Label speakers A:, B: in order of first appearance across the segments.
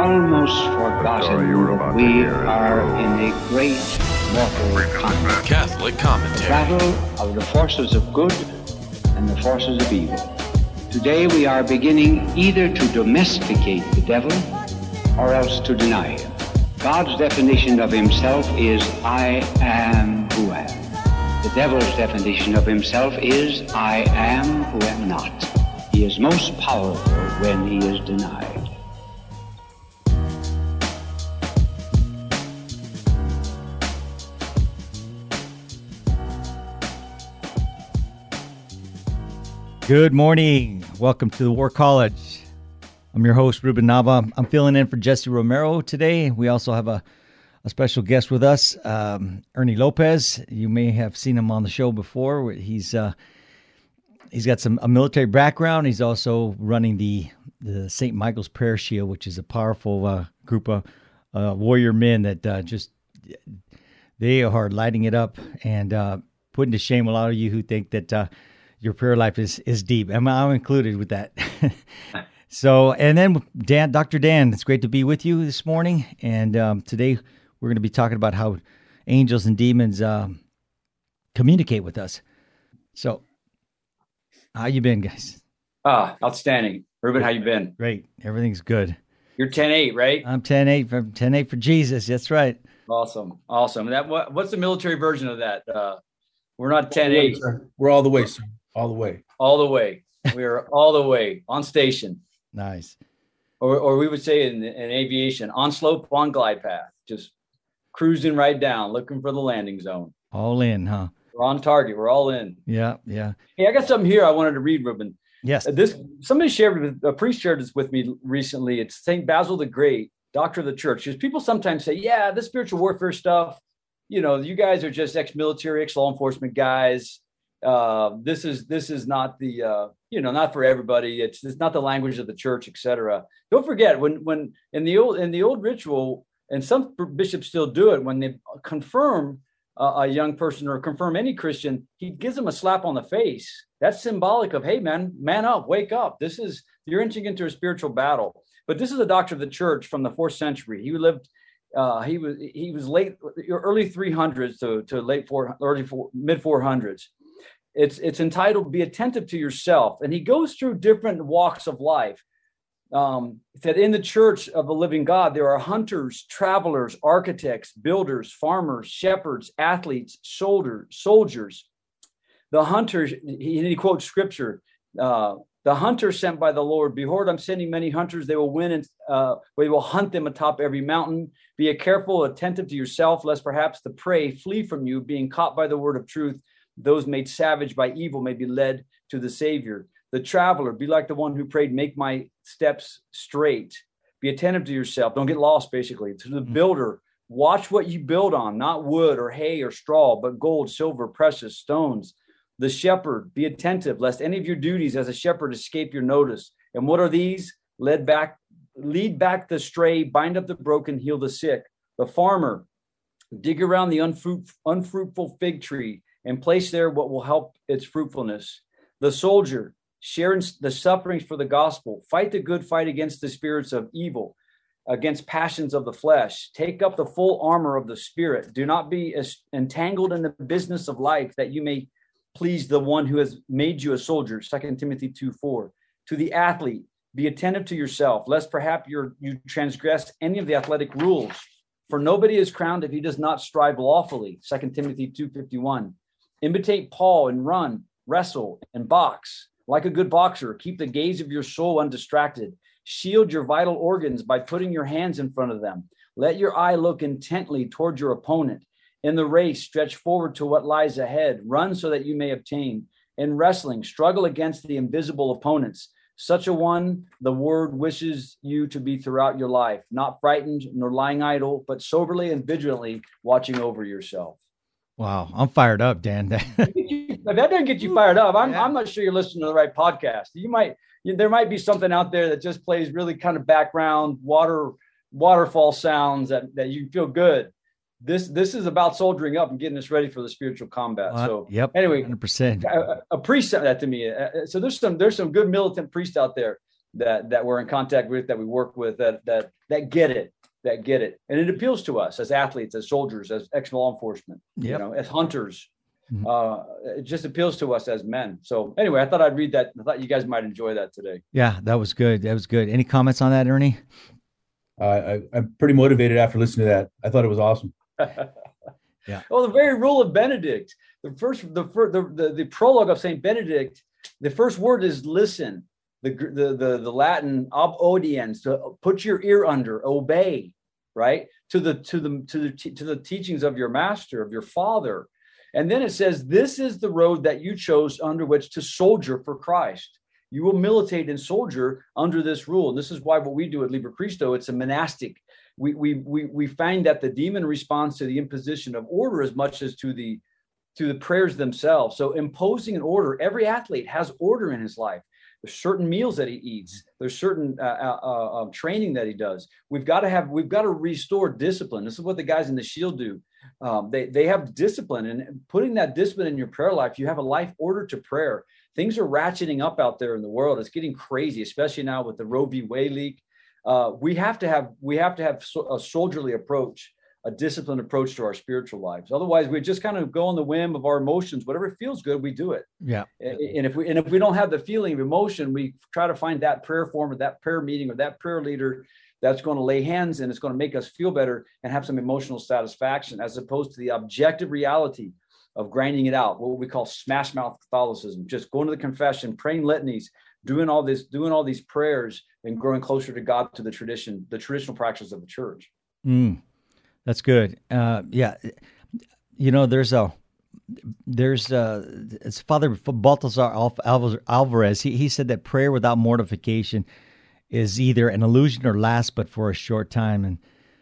A: almost forgotten that we are in a great mortal combat.
B: Catholic commentary.
A: Battle of the forces of good and the forces of evil. Today we are beginning either to domesticate the devil or else to deny him. God's definition of himself is I am who am. The devil's definition of himself is I am who am not. He is most powerful when he is denied.
C: Good morning. Welcome to the War College. I'm your host, Ruben Nava. I'm filling in for Jesse Romero today. We also have a, a special guest with us, um, Ernie Lopez. You may have seen him on the show before. He's uh, he's got some a military background. He's also running the the St. Michael's Prayer Shield, which is a powerful uh, group of uh, warrior men that uh, just they are lighting it up and uh, putting to shame a lot of you who think that uh, your prayer life is is deep. I'm, I'm included with that. so, and then Dan, Dr. Dan, it's great to be with you this morning. And um, today we're going to be talking about how angels and demons um, communicate with us. So, how you been, guys?
D: Ah, outstanding. Ruben, how you been?
C: Great. Everything's good.
D: You're 10-8, right?
C: I'm 10-8 for 10-8 for Jesus. That's right.
D: Awesome. Awesome. That what, what's the military version of that? Uh, we're not 10-8.
E: We're all the way, sir. All the way.
D: All the way. We're all the way on station.
C: Nice.
D: Or, or we would say in, in aviation, on slope, on glide path, just cruising right down, looking for the landing zone.
C: All in, huh?
D: We're on target. We're all in.
C: Yeah, yeah.
D: Hey, I got something here I wanted to read, Ruben.
C: Yes.
D: Uh, This somebody shared with a priest shared this with me recently. It's Saint Basil the Great, Doctor of the Church. Because people sometimes say, "Yeah, this spiritual warfare stuff, you know, you guys are just ex-military, ex-law enforcement guys. Uh, this is this is not the uh, you know not for everybody. It's it's not the language of the church, etc." Don't forget when when in the old in the old ritual, and some bishops still do it when they confirm a young person or confirm any Christian, he gives them a slap on the face. That's symbolic of, hey, man, man up, wake up. This is, you're entering into a spiritual battle. But this is a doctor of the church from the fourth century. He lived, uh, he was, he was late, early 300s to, to late four, early four, mid 400s. It's, it's entitled Be Attentive to Yourself. And he goes through different walks of life um, that in the church of the living God, there are hunters, travelers, architects, builders, farmers, shepherds, athletes, soldiers, soldiers. The hunters, he, he quotes scripture, uh, the hunter sent by the Lord, behold, I'm sending many hunters. They will win and uh, we will hunt them atop every mountain. Be a careful, attentive to yourself, lest perhaps the prey flee from you, being caught by the word of truth. Those made savage by evil may be led to the Savior. The traveler be like the one who prayed make my steps straight. Be attentive to yourself. Don't get lost basically. To the mm-hmm. builder watch what you build on not wood or hay or straw but gold silver precious stones. The shepherd be attentive lest any of your duties as a shepherd escape your notice. And what are these? Led back lead back the stray bind up the broken heal the sick. The farmer dig around the unfruit, unfruitful fig tree and place there what will help its fruitfulness the soldier share in the sufferings for the gospel, fight the good fight against the spirits of evil, against passions of the flesh, take up the full armor of the spirit. Do not be entangled in the business of life that you may please the one who has made you a soldier. Second Timothy 2 4. To the athlete, be attentive to yourself, lest perhaps you transgress any of the athletic rules. For nobody is crowned if he does not strive lawfully. Second Timothy 2:51. Imitate Paul and run, wrestle, and box. Like a good boxer, keep the gaze of your soul undistracted. Shield your vital organs by putting your hands in front of them. Let your eye look intently toward your opponent. In the race, stretch forward to what lies ahead. Run so that you may obtain. In wrestling, struggle against the invisible opponents. Such a one, the word wishes you to be throughout your life, not frightened nor lying idle, but soberly and vigilantly watching over yourself.
C: Wow, I'm fired up, Dan.
D: if that doesn't get you fired up, I'm, yeah. I'm not sure you're listening to the right podcast. You might you, there might be something out there that just plays really kind of background water waterfall sounds that that you feel good. This this is about soldiering up and getting us ready for the spiritual combat. Uh, so
C: yep,
D: anyway,
C: 100%.
D: A, a priest sent that to me. Uh, so there's some there's some good militant priests out there. that that we're in contact with, that we work with, that that that get it, that get it, and it appeals to us as athletes, as soldiers, as ex law enforcement, yep. you know, as hunters. Mm-hmm. Uh, it just appeals to us as men. So anyway, I thought I'd read that. I thought you guys might enjoy that today.
C: Yeah, that was good. That was good. Any comments on that, Ernie?
E: Uh, I, I'm pretty motivated after listening to that. I thought it was awesome.
D: yeah. Well, the very rule of Benedict, the first, the, the, the, the prologue of Saint Benedict, the first word is listen the the the, the Latin ob audiens to put your ear under, obey, right to the to the to the to the teachings of your master of your father, and then it says, "This is the road that you chose under which to soldier for Christ." You will militate and soldier under this rule. And this is why what we do at Liber Christo, it's a monastic. We, we, we, we find that the demon responds to the imposition of order as much as to the to the prayers themselves. So imposing an order, every athlete has order in his life. There's certain meals that he eats. There's certain uh, uh, uh, um, training that he does. We've got to have. We've got to restore discipline. This is what the guys in the Shield do. Um, they they have discipline, and putting that discipline in your prayer life, you have a life order to prayer. Things are ratcheting up out there in the world. It's getting crazy, especially now with the Roe v. Wade leak. Uh, we have to have we have to have a soldierly approach a disciplined approach to our spiritual lives. Otherwise, we just kind of go on the whim of our emotions. Whatever feels good, we do it.
C: Yeah.
D: And if we and if we don't have the feeling of emotion, we try to find that prayer form or that prayer meeting or that prayer leader that's going to lay hands and it's going to make us feel better and have some emotional satisfaction, as opposed to the objective reality of grinding it out, what we call smash mouth Catholicism, just going to the confession, praying litanies, doing all this, doing all these prayers, and growing closer to God to the tradition, the traditional practice of the church.
C: Mm. That's good. Uh, yeah, you know, there's a there's it's Father Balthasar Alvarez. He he said that prayer without mortification is either an illusion or lasts but for a short time. And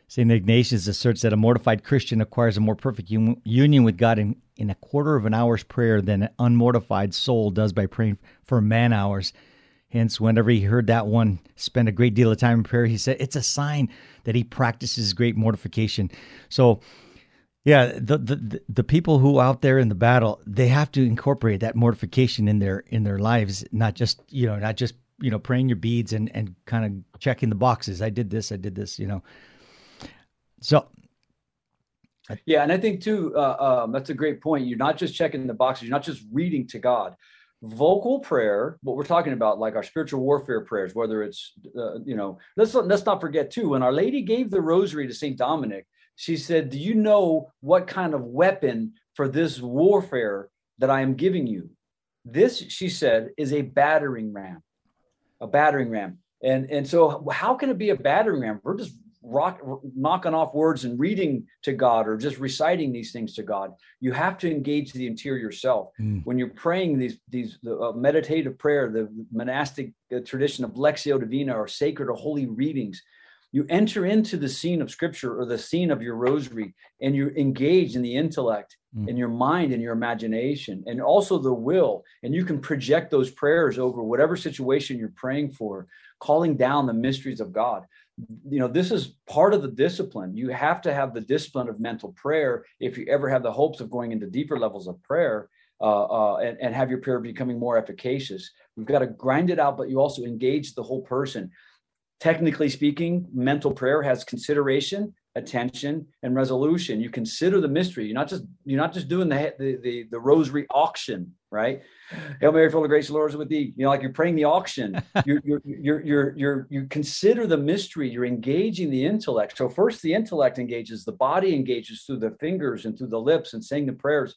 C: Saint Ignatius asserts that a mortified Christian acquires a more perfect un- union with God in, in a quarter of an hour's prayer than an unmortified soul does by praying for man hours. Hence, whenever he heard that one spend a great deal of time in prayer, he said it's a sign that he practices great mortification. So, yeah, the, the the people who out there in the battle, they have to incorporate that mortification in their in their lives, not just you know, not just you know, praying your beads and and kind of checking the boxes. I did this, I did this, you know. So
D: yeah, and I think too, uh, um, that's a great point. You're not just checking the boxes. You're not just reading to God vocal prayer what we're talking about like our spiritual warfare prayers whether it's uh, you know let's let's not forget too when our lady gave the rosary to saint dominic she said do you know what kind of weapon for this warfare that i am giving you? This she said is a battering ram a battering ram. And and so how can it be a battering ram? We're just rock, knocking off words and reading to God or just reciting these things to God. You have to engage the interior self. Mm. When you're praying these these uh, meditative prayer, the monastic uh, tradition of Lectio Divina or sacred or holy readings, you enter into the scene of scripture or the scene of your rosary and you engage in the intellect mm. in your mind and your imagination and also the will and you can project those prayers over whatever situation you're praying for calling down the mysteries of god you know this is part of the discipline. You have to have the discipline of mental prayer if you ever have the hopes of going into deeper levels of prayer uh, uh, and, and have your prayer becoming more efficacious. We've got to grind it out but you also engage the whole person. Technically speaking mental prayer has consideration attention and resolution. You consider the mystery. You're not just you're not just doing the the the, the rosary auction right? Hail mary full of grace the lord is with thee. You know like you're praying the auction. You're, you're you're you're you're you consider the mystery. You're engaging the intellect. So first the intellect engages the body engages through the fingers and through the lips and saying the prayers.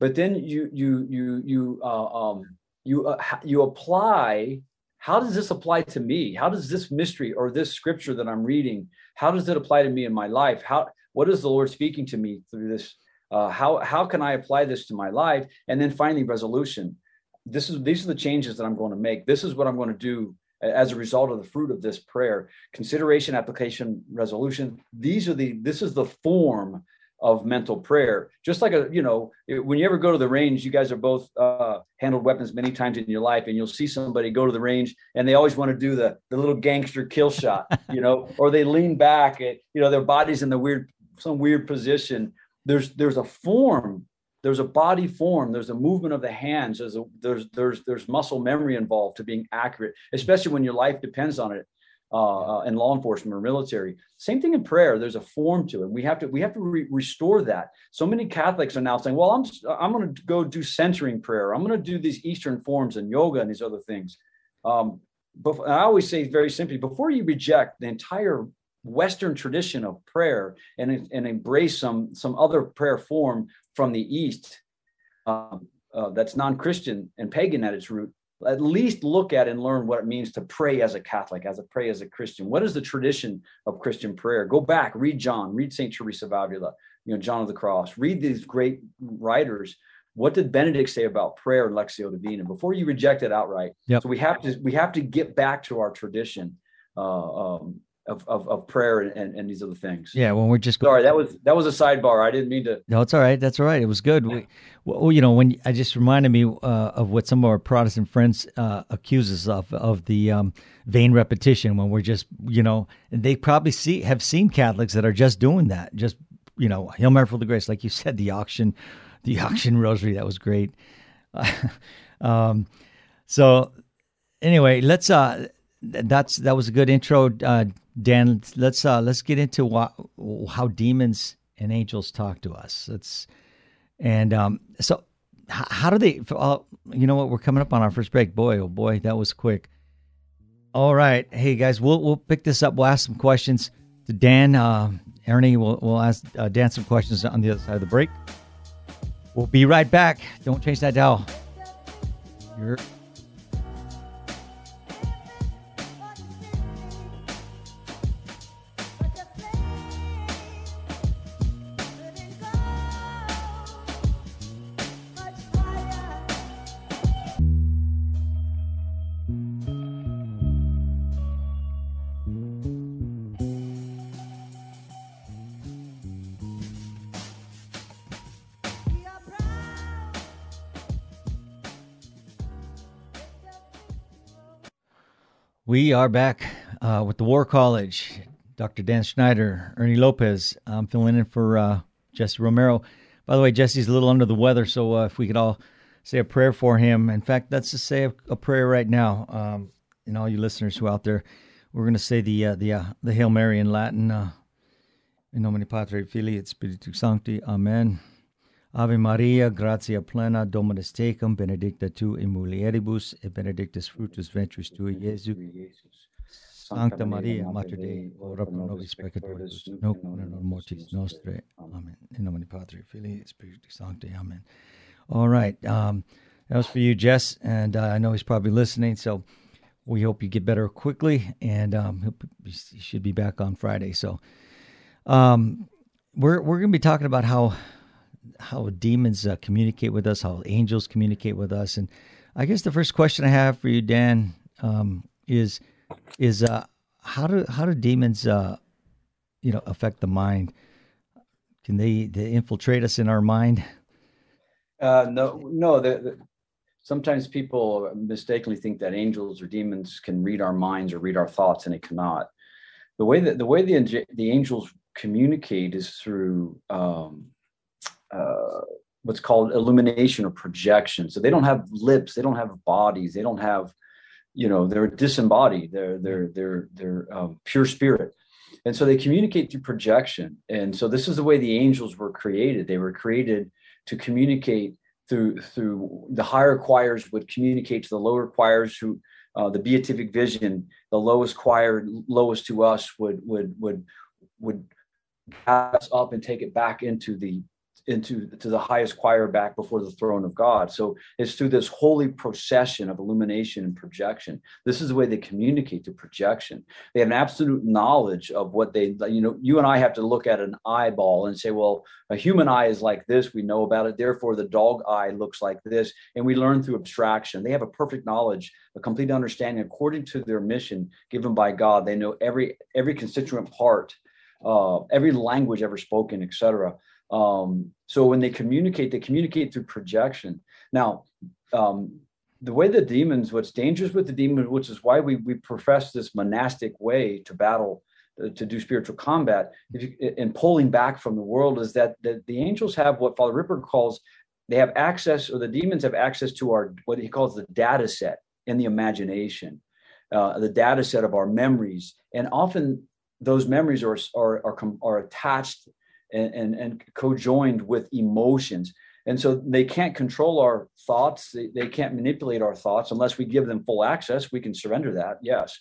D: But then you you you you uh, um you uh, you apply how does this apply to me? How does this mystery or this scripture that i'm reading how does it apply to me in my life? How what is the lord speaking to me through this? Uh, how how can i apply this to my life? And then finally resolution. This is these are the changes that i'm going to make. This is what i'm going to do as a result of the fruit of this prayer. Consideration application resolution. These are the this is the form of mental prayer. Just like a, you know, when you ever go to the range, you guys are both uh, handled weapons many times in your life, and you'll see somebody go to the range and they always want to do the the little gangster kill shot, you know, or they lean back, at, you know, their body's in the weird some weird position. There's there's a form there's a body form there's a movement of the hands there's a, there's there's there's muscle memory involved to being accurate especially when your life depends on it uh, uh, in law enforcement or military. Same thing in prayer. There's a form to it. We have to we have to re- restore that. So many catholics are now saying well i'm i'm going to go do centering prayer. I'm going to do these eastern forms and yoga and these other things. Um, but i always say very simply before you reject the entire Western tradition of prayer and, and embrace some some other prayer form from the East um, uh, that's non-Christian and pagan at its root, at least look at and learn what it means to pray as a Catholic, as a pray as a Christian. What is the tradition of Christian prayer? Go back, read John, read Saint Teresa of Avila, you know John of the Cross, read these great writers. What did Benedict say about prayer and Lectio Divina? Before you reject it outright, yep. so we have to we have to get back to our tradition. Uh, um, of, of, of prayer and, and, these other things.
C: Yeah, when we're just
D: sorry that was that was a sidebar. I didn't mean to.
C: No, it's all right. That's all right. It was good. We, well, you know, when I just reminded me uh, of what some of our Protestant friends uh, accuse us of of the um, vain repetition when we're just you know, and they probably see have seen Catholics that are just doing that, just you know, Hail Mary full of grace, like you said, the auction, the auction rosary. That was great. um, so anyway, let's uh that's that was a good intro, uh, Dan. Let's uh, let's get into what, how demons and angels talk to us. Let's and um, so how do they? Uh, you know what? We're coming up on our first break. Boy, oh boy, that was quick. All right, hey guys, we'll we'll pick this up. We'll ask some questions to Dan. Uh, Ernie, we'll we'll ask uh, Dan some questions on the other side of the break. We'll be right back. Don't change that dial. You're We are back uh, with the War College. Dr. Dan Schneider, Ernie Lopez. I'm filling in for uh, Jesse Romero. By the way, Jesse's a little under the weather, so uh, if we could all say a prayer for him. In fact, let's just say a, a prayer right now. Um, and all you listeners who are out there, we're going to say the uh, the uh, the Hail Mary in Latin. Uh, in nomine Patri Filii et Spiritus Sancti. Amen. Ave Maria, gratia plena, Dominus tecum, benedicta tu in mulieribus, et benedictus fructus ventris tui, Iesus. Sancta Maria, Mater Dei, ora pro nobis peccatoribus, nunc in mortis nostrae. Amen. In nomine Patri, Filii, et Spiritus Sancti. Amen. All right. Um, that was for you, Jess, and uh, I know he's probably listening, so we hope you get better quickly, and um, he should be back on Friday. So, um, we're we're going to be talking about how how demons uh, communicate with us, how angels communicate with us, and I guess the first question I have for you, Dan, um, is is uh, how do how do demons uh, you know affect the mind? Can they, they infiltrate us in our mind?
D: Uh, no, no. The, the, sometimes people mistakenly think that angels or demons can read our minds or read our thoughts, and it cannot. The way that the way the the angels communicate is through um, uh, what's called illumination or projection. So they don't have lips, they don't have bodies, they don't have, you know, they're disembodied. They're they're they're they're um, pure spirit, and so they communicate through projection. And so this is the way the angels were created. They were created to communicate through through the higher choirs would communicate to the lower choirs who uh, the beatific vision the lowest choir lowest to us would would would would pass up and take it back into the into to the highest choir back before the throne of God. So it's through this holy procession of illumination and projection. This is the way they communicate to projection. They have an absolute knowledge of what they, you know, you and I have to look at an eyeball and say, well, a human eye is like this. We know about it. Therefore, the dog eye looks like this. And we learn through abstraction. They have a perfect knowledge, a complete understanding according to their mission given by God. They know every every constituent part, uh, every language ever spoken, etc. Um, so when they communicate, they communicate through projection. Now, um, the way the demons, what's dangerous with the demons, which is why we, we profess this monastic way to battle, uh, to do spiritual combat, you, and pulling back from the world, is that the, the angels have what Father Ripper calls they have access, or the demons have access to our what he calls the data set in the imagination, uh, the data set of our memories, and often those memories are are are, are attached and, and, and co-joined with emotions. And so they can't control our thoughts. They, they can't manipulate our thoughts. Unless we give them full access we can surrender that yes.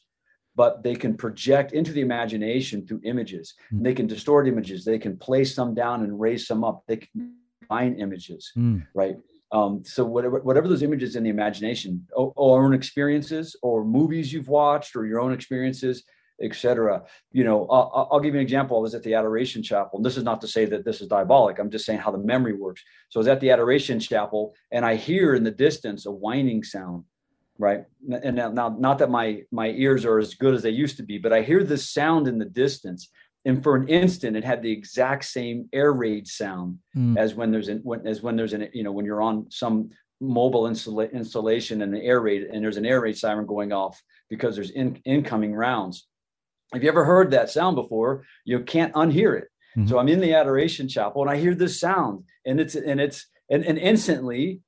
D: But they can project into the imagination through images. Mm. they can distort images. They can place some down and raise some up. They can find images mm. right? Um, so whatever whatever those images in the imagination or, or own experiences or movies you've watched or your own experiences etc. You know, I'll, I'll, give you an example. I was at the Adoration Chapel, and this is not to say that this is diabolic. I'm just saying how the memory works. So I was at the Adoration Chapel, and I hear in the distance a whining sound, right? And now, now, not that my my ears are as good as they used to be, but I hear this sound in the distance, and for an instant, it had the exact same air raid sound mm. as when there's an when, as when there's an you know when you're on some mobile installa- installation and the air raid and there's an air raid siren going off because there's in, incoming rounds if you ever heard that sound before, you can't unhear it. Mm-hmm. So I'm in the adoration chapel and I hear this sound and it's and it's and, and instantly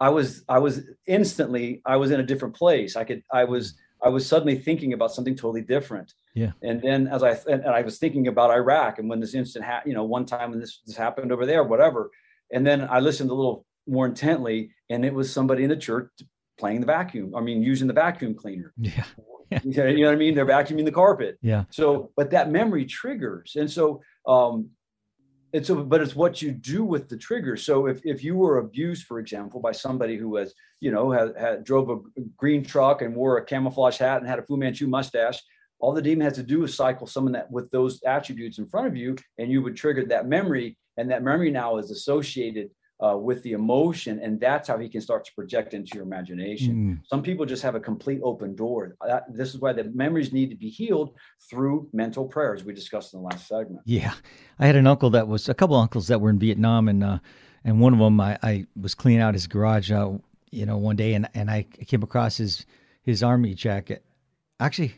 D: I was I was instantly I was in a different place. I could I was I was suddenly thinking about something totally different.
C: Yeah.
D: And then as I and I was thinking about Iraq and when this instant ha- you know one time when this, this happened over there whatever. And then I listened a little more intently and it was somebody in the church playing the vacuum. I mean using the vacuum cleaner.
C: Yeah.
D: you know what I mean? They're vacuuming the carpet.
C: Yeah.
D: So, but that memory triggers. And so, um, and so, but it's what you do with the trigger. So if, if you were abused, for example, by somebody who was, you know, had, had drove a green truck and wore a camouflage hat and had a Fu Manchu mustache, all the demon has to do is cycle someone that with those attributes in front of you, and you would trigger that memory. And that memory now is associated uh, with the emotion, and that's how he can start to project into your imagination. Mm. Some people just have a complete open door. That, this is why the memories need to be healed through mental prayers. We discussed in the last segment.
C: Yeah, I had an uncle that was a couple uncles that were in Vietnam, and uh, and one of them I, I was cleaning out his garage, uh, you know, one day, and and I came across his his army jacket. Actually,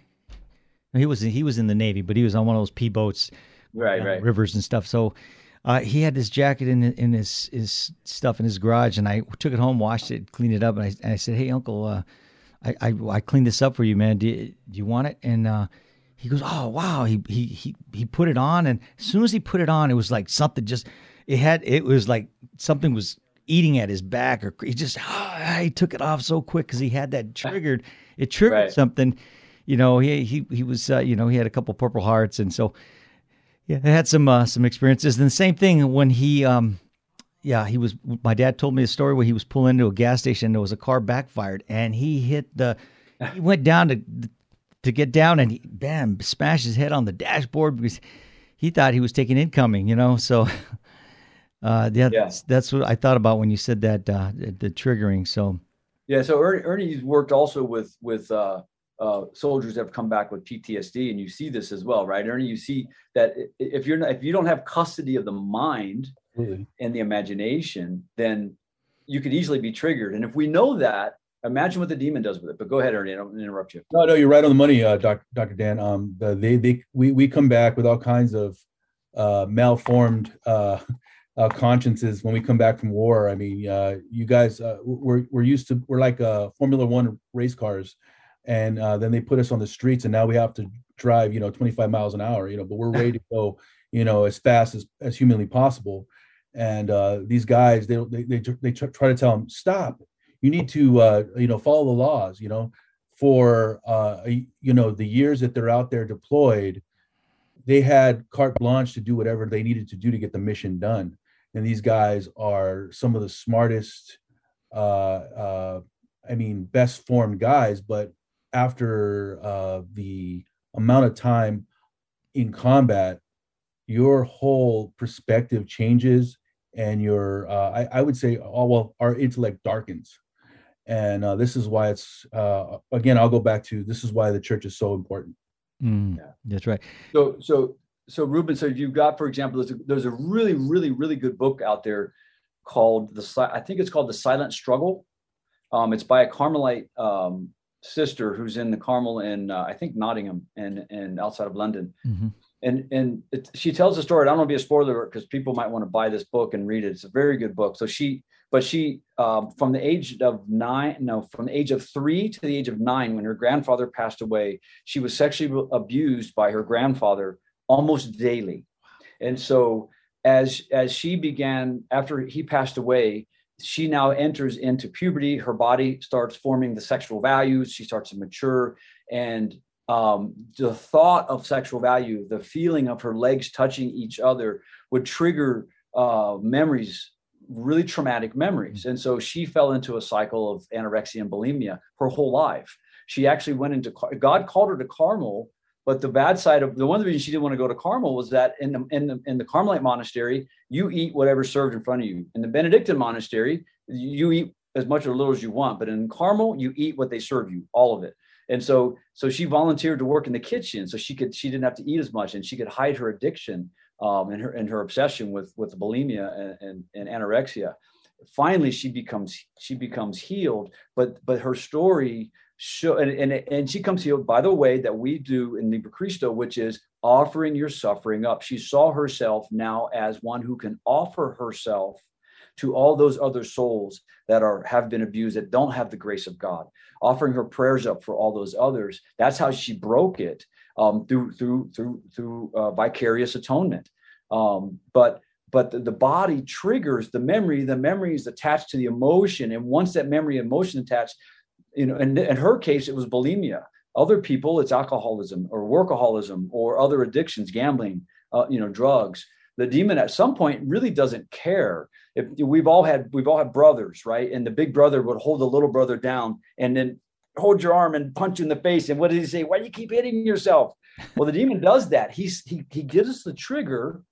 C: he was he was in the Navy, but he was on one of those P boats,
D: right, right,
C: rivers and stuff. So uh, he had this jacket in in his his stuff in his garage, and I took it home, washed it, cleaned it up, and I, and I said, "Hey, Uncle, uh, I, I, I cleaned this up for you, man. Do you, do you want it?" And uh, he goes, "Oh, wow!" He he he he put it on, and as soon as he put it on, it was like something just it had it was like something was eating at his back, or he just oh, he took it off so quick because he had that triggered. It triggered right. something. You know, he he he was uh, you know he had a couple Purple Hearts, and so yeah, I had some uh, some experiences. And the same thing when he, um, yeah, he was. My dad told me a story where he was pulling into a gas station. And there was a car backfired, and he hit the. He went down to to get down, and he bam smashed his head on the dashboard because he thought he was taking incoming. You know, so. Uh, yeah, yeah. That's, that's what I thought about when you said that uh, the triggering. So,
D: yeah. So Ernie, Ernie's worked also with with uh, uh, soldiers have come back with PTSD, and you see this as well, right, Ernie? You see that if you're not, if you don't have custody of the mind really? and the imagination, then you could easily be triggered. And if we know that, imagine what the demon does with it. But go ahead, Ernie. I don't interrupt you.
E: No, no, you're right on the money, uh, Dr. Dr. Dan. Um, the, they, they, we, we come back with all kinds of uh, malformed uh, uh, consciences when we come back from war. I mean, uh, you guys, uh, we're we're used to we're like uh, Formula One race cars and uh, then they put us on the streets and now we have to drive you know 25 miles an hour you know but we're ready to go you know as fast as, as humanly possible. And uh, these guys they, they they they try to tell them stop. You need to uh, you know follow the laws you know for uh, you know the years that they're out there deployed they had carte blanche to do whatever they needed to do to get the mission done. And these guys are some of the smartest uh, uh, i mean best formed guys but after uh, the amount of time in combat, your whole perspective changes, and your uh, I, I, would say, oh, well, our intellect darkens, and uh, this is why it's uh, again. I'll go back to this is why the church is so important.
C: Mm, yeah. That's right.
D: So so so Ruben, so you've got, for example, there's a, there's a really really really good book out there called the I think it's called the Silent Struggle. Um, it's by a Carmelite um, sister who's in the Carmel in uh, I think Nottingham and and outside of London. Mm-hmm. And and it, she tells the story. I don't want to be a spoiler because people might want to buy this book and read it. It's a very good book. So she but she um, from the age of nine no from the age of three to the age of nine when her grandfather passed away she was sexually abused by her grandfather almost daily and so as as she began after he passed away she now enters into puberty her body starts forming the sexual values she starts to mature and um, the thought of sexual value the feeling of her legs touching each other would trigger uh, memories really traumatic memories. And so she fell into a cycle of anorexia and bulimia her whole life. She actually went into God called her to Carmel, but the bad side of the one reasons she didn't want to go to Carmel was that in the in the in the Carmelite monastery, you eat whatever's served in front of you. In the Benedictine monastery, you eat as much or little as you want, but in Carmel, you eat what they serve you, all of it. And so so she volunteered to work in the kitchen so she could she didn't have to eat as much and she could hide her addiction um, and her and her obsession with with bulimia and, and, and anorexia. Finally, she becomes she becomes healed, but but her story show and, and and she comes healed by the way that we do in Liber Christo, which is offering your suffering up. She saw herself now as one who can offer herself to all those other souls that are have been abused that don't have the grace of God, offering her prayers up for all those others. That's how she broke it um, through through through through uh, vicarious atonement. Um, but but the, the, body triggers the memory. The memory is attached to the emotion, and once that memory emotion attached, you know, in, in her case, it was bulimia. Other people, it's alcoholism or workaholism or other addictions, gambling, uh, you know, drugs. The demon at some point really doesn't care. If we've all had we've all had brothers, right? And the big brother would hold the little brother down and then hold your arm and punch you in the face. And what did he say? Why do you keep hitting yourself? Well, the demon does that. He's he he gives us the trigger,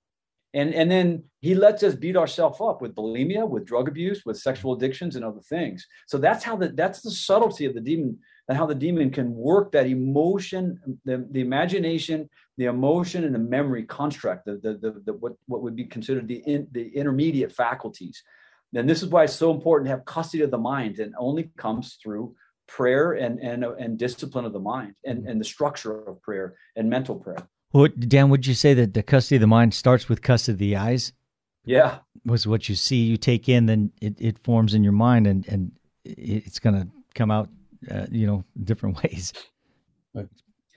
D: and and then he lets us beat ourselves up with bulimia, with drug abuse, with sexual addictions, and other things. So that's how the that's the subtlety of the demon and how the demon can work that emotion, the, the imagination, the emotion, and the memory construct, the, the, the, the what, what would be considered the in, the intermediate faculties. And this is why it's so important to have custody of the mind, and only comes through prayer and and and discipline of the mind and and the structure of prayer and mental prayer.
C: Well, Dan, would you say that the custody of the mind starts with custody of the eyes?
D: Yeah,
C: was what you see, you take in, then it, it forms in your mind, and and it's going to come out, uh, you know, different ways.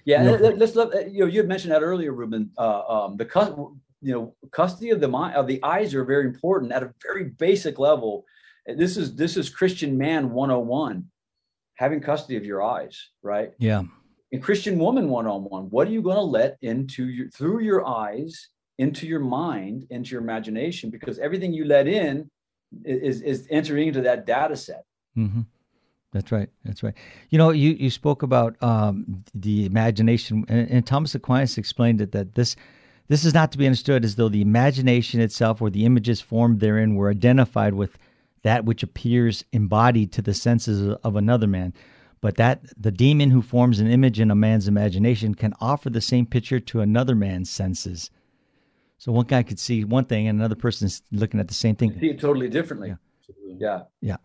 D: Yeah, you know, let's look. You know, you had mentioned that earlier, Ruben. Uh, um, the you know custody of the mind of the eyes are very important at a very basic level. This is this is Christian man 101 having custody of your eyes, right?
C: Yeah.
D: In Christian woman one on one, what are you going to let into your through your eyes, into your mind, into your imagination? Because everything you let in is is entering into that data set.
C: Mm-hmm. That's right. That's right. You know, you, you spoke about um, the imagination, and, and Thomas Aquinas explained it that this this is not to be understood as though the imagination itself or the images formed therein were identified with that which appears embodied to the senses of another man, but that the demon who forms an image in a man's imagination can offer the same picture to another man's senses. So one guy could see one thing, and another person's looking at the same thing.
D: See it totally differently.
C: Yeah.
D: Yeah.
C: Yeah.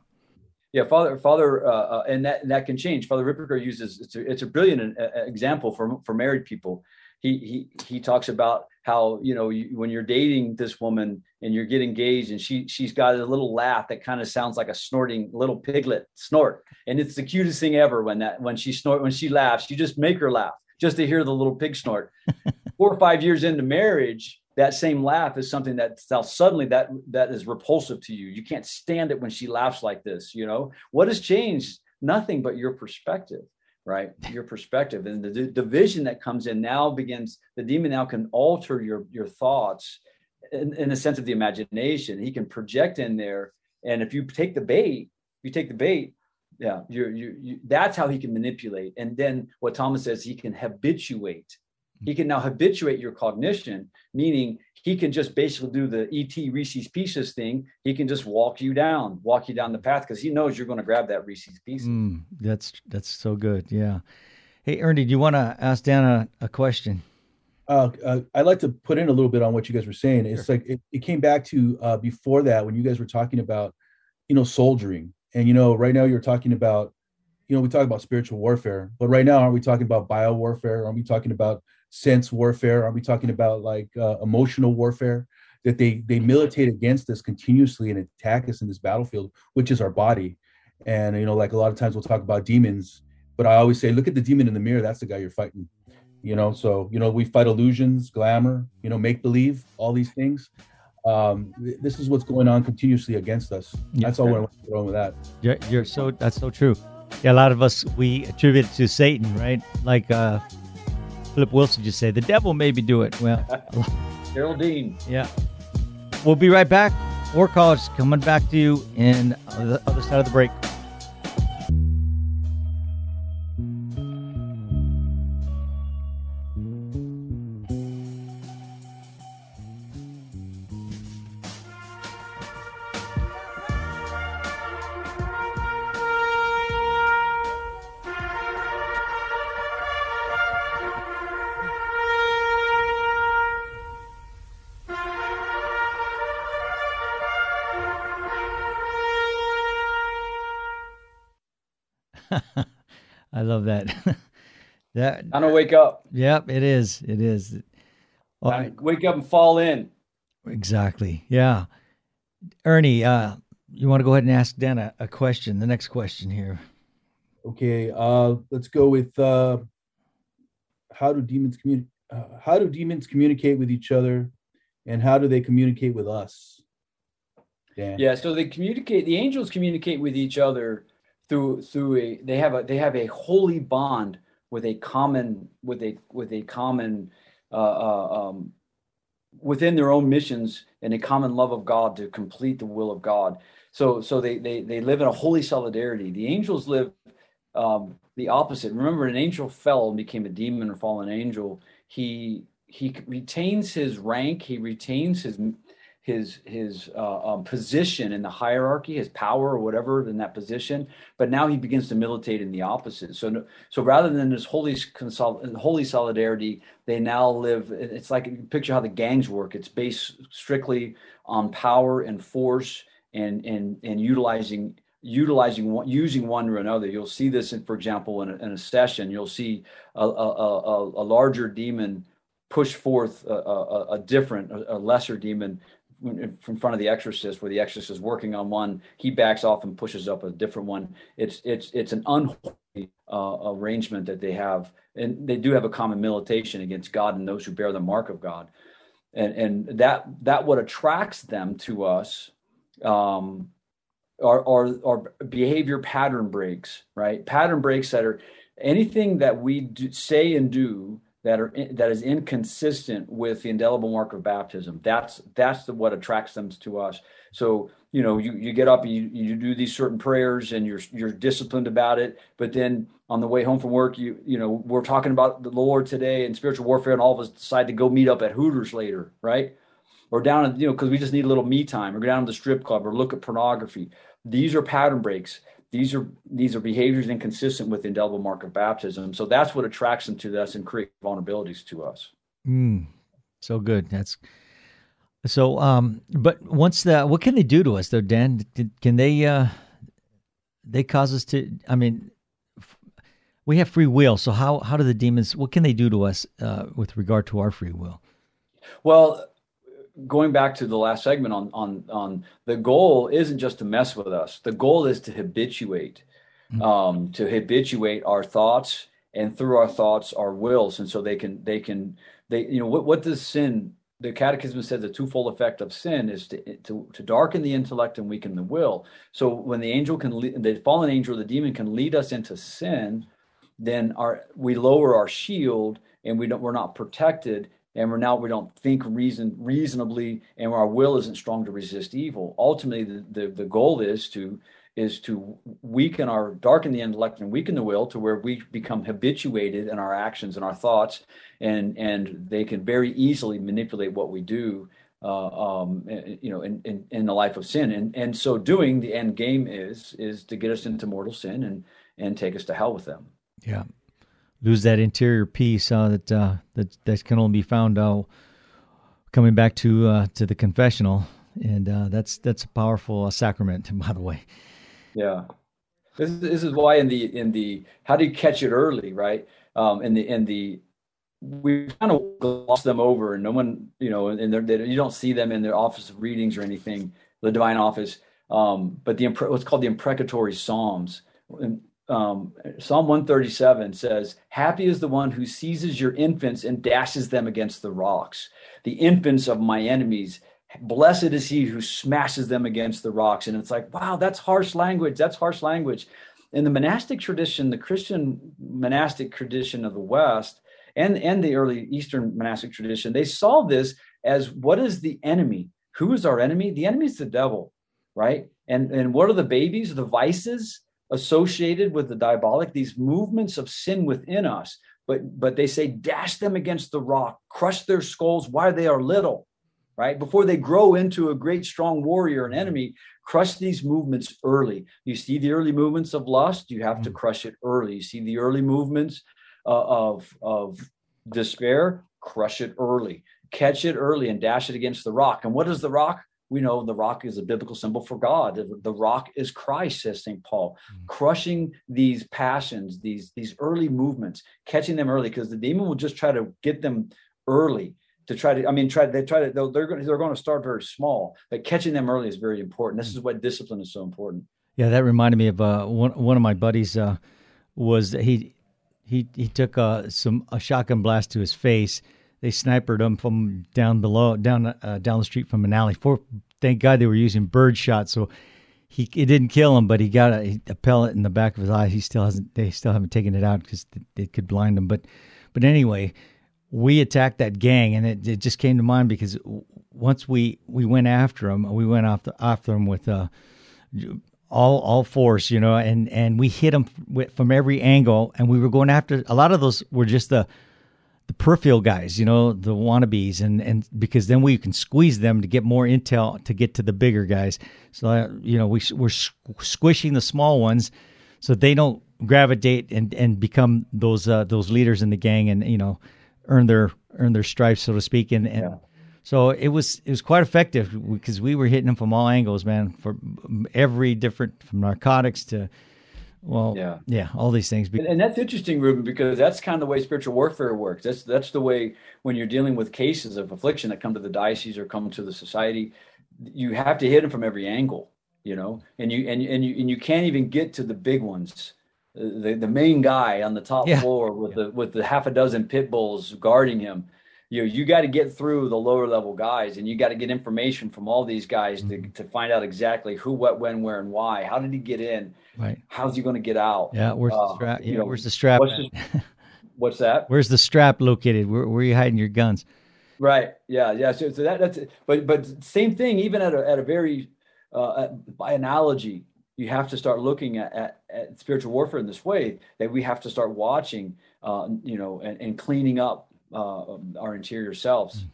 D: Yeah, Father, Father, uh, uh, and that and that can change. Father Ripperger uses it's a, it's a brilliant uh, example for for married people. He he he talks about how you know you, when you're dating this woman and you're getting engaged and she she's got a little laugh that kind of sounds like a snorting little piglet snort. And it's the cutest thing ever when that when she snort when she laughs. You just make her laugh just to hear the little pig snort. Four or five years into marriage that same laugh is something that suddenly that that is repulsive to you. You can't stand it when she laughs like this you know? What has changed? Nothing but your perspective right? Your perspective. And the division that comes in now begins the demon now can alter your your thoughts in, in the sense of the imagination. He can project in there. And if you take the bait you take the bait yeah you you, you that's how he can manipulate. And then what thomas says he can habituate. He can now habituate your cognition meaning he can just basically do the E.T. reese's pieces thing he can just walk you down walk you down the path because he knows you're going to grab that reese's pieces
C: mm, that's that's so good yeah hey ernie do you want to ask dan a, a question
E: uh, uh, I'd like to put in a little bit on what you guys were saying. It's sure. like it, it, came back to uh, before that when you guys were talking about, you know, soldiering, and you know, right now you're talking about, you know, we talk about spiritual warfare, but right now aren't we talking about bio warfare? Aren't we talking about sense warfare? Are we talking about like uh, emotional warfare? that they they militate against us continuously and attack us in this battlefield, which is our body. And you know, like a lot of times we'll talk about demons, but I always say, look at the demon in the mirror. That's the guy you're fighting. You know, so you know we fight illusions, glamour, you know, make believe, all these things. Um, this is what's going on continuously against us. That's all I want to throw with that.
C: You're, you're so that's so true. Yeah, a lot of us we attribute it to Satan, right? Like uh, Flip Wilson just said, the devil made me do it. Well,
D: Geraldine.
C: Yeah. We'll be right back. War College coming back to you in the other side of the break. Love that. that
D: I don't wake up.
C: Yep, it is. It is.
D: Well, I wake up and fall in.
C: Exactly. Yeah. Ernie, uh, you want to go ahead and ask Dan a, a question? The next question here.
E: Okay. Uh, let's go with uh, how do demons communicate? Uh, how do demons communicate with each other, and how do they communicate with us?
D: Dan. Yeah. So they communicate. The angels communicate with each other through through a they have a they have a holy bond with a common with a with a common uh, uh, um, within their own missions and a common love of God to complete the will of God. So so they they they live in a holy solidarity. The angels live um, the opposite. Remember, an angel fell and became a demon or fallen angel. He he retains his rank. He retains his his his uh, um, position in the hierarchy, his power or whatever in that position. But now he begins to militate in the opposite. So so rather than this holy consol- holy solidarity, they now live. It's like picture how the gangs work. It's based strictly on power and force and and and utilizing utilizing one, using one or another. You'll see this, in, for example, in a, in a session. You'll see a, a, a, a larger demon push forth a, a, a different, a, lesser demon in front of the exorcist where the exorcist is working on one he backs off and pushes up a different one. It's it's it's an unholy uh, arrangement that they have. And they do have a common militation against god and those who bear the mark of god. And and that that what attracts them to us um are are, are behavior pattern breaks right? Pattern breaks that are anything that we do, say and do that are that is inconsistent with the indelible mark of baptism. That's that's the, what attracts them to us. So you know, you, you get up and you, you do these certain prayers and you're you're disciplined about it. But then on the way home from work, you you know, we're talking about the Lord today and spiritual warfare, and all of us decide to go meet up at Hooters later, right? Or down you know because we just need a little me time, or go down to the strip club, or look at pornography. These are pattern breaks these are these are behaviors inconsistent with the indelible mark of baptism. So that's what attracts them to us and create vulnerabilities to us.
C: Mm, so good. That's so. Um, but once the what can they do to us though, Dan? Can they uh, they cause us to? I mean, we have free will. So how how do the demons? What can they do to us uh, with regard to our free will?
D: Well, going back to the last segment on on on the goal isn't just to mess with us. The goal is to habituate, mm-hmm. um, to habituate our thoughts and through our thoughts our wills, and so they can they can they you know what what does sin? The Catechism says the twofold effect of sin is to, to, to darken the intellect and weaken the will. So when the angel can, lead, the fallen angel, the demon can lead us into sin, then our we lower our shield and we don't we're not protected and we're now we don't think reason reasonably and our will isn't strong to resist evil. Ultimately the, the, the goal is to is to weaken our darken the intellect and weaken the will to where we become habituated in our actions and our thoughts and and they can very easily manipulate what we do uh, um, eh, you know in, in, in the life of sin. And and so doing the end game is is to get us into mortal sin and and take us to hell with them.
C: Yeah lose that interior peace uh, that uh, that that can only be found uh, coming back to uh, to the confessional, and uh, that's that's a powerful uh, sacrament, by the way.
D: Yeah, this this is why in the in the how do you catch it early, right? Um, in the in the we kind of gloss them over, and no one, you know, and they're, they, you don't see them in their office of readings or anything, the divine office. Um, but the what's called the imprecatory psalms. Um, Psalm 137 says, Happy is the one who seizes your infants and dashes them against the rocks. The infants of my enemies, blessed is he who smashes them against the rocks. And it's like, wow, that's harsh language. That's harsh language. In the monastic tradition, the Christian monastic tradition of the West, and, and the early Eastern monastic tradition, they saw this as what is the enemy? Who is our enemy? The enemy is the devil, right? And, and what are the babies, the vices associated with the diabolic, these movements of sin within us? But, but they say, dash them against the rock, crush their skulls while they are little, right? Before they grow into a great, strong warrior and enemy, crush these movements early. You see the early movements of lust, you have to mm. crush it early. You see the early movements uh, of of despair, crush it early, catch it early, and dash it against the rock. And what is the rock? We know the rock is a biblical symbol for God. The rock is Christ, says St. Paul. Mm-hmm. Crushing these passions, these these early movements, catching them early, because the demon will just try to get them early to try to. I mean, try they try to they're they're going, they're going to start very small, but catching them early is very important. This is what discipline is so important.
C: Yeah, that reminded me of uh, one one of my buddies. Uh, was he he he took uh, some a shotgun blast to his face. They sniped him from down below, down uh, down the street from an alley. For thank God they were using bird shot, so he it didn't kill him, but he got a, a pellet in the back of his eye. He still hasn't. They still haven't taken it out because it could blind him. But but anyway, we attacked that gang, and it, it just came to mind because once we we went after him, we went after after him with uh all all force, you know, and and we hit them from every angle, and we were going after a lot of those were just the the peripheral guys, you know, the wannabes, and and because then we can squeeze them to get more intel to get to the bigger guys. So uh, you know, we we're squishing the small ones so they don't gravitate and and become those uh, those leaders in the gang, and you know, earn their earn their stripes, so to speak, and and. Yeah so it was it was quite effective because we were hitting them from all angles, man, for every different from narcotics to well, yeah, yeah, all these things.
D: And, and, that's interesting, Ruben, because that's kind of the way spiritual warfare works. That's that's the way when you're dealing with cases of affliction that come to the diocese or come to the society, you have to hit them from every angle, you know, and you and and you and you can't even get to the big ones. The the main guy on the top yeah. floor with yeah. the with the half a dozen pit bulls guarding him you know you got to get through the lower level guys and you got to get information from all these guys mm-hmm. to, to find out exactly who what when where and why. How did he get in?
C: Right.
D: How's he going to get out?
C: Yeah where's uh, the strap you know, where's the strap
D: what's, what's, that?
C: Where's the strap located? Where, where are you hiding your guns?
D: Right yeah yeah so, so that, that's but but same thing even at a, at a very uh, by analogy you have to start looking at, at, at, spiritual warfare in this way that we have to start watching uh, you know and, and cleaning up uh, our interior selves. Hmm.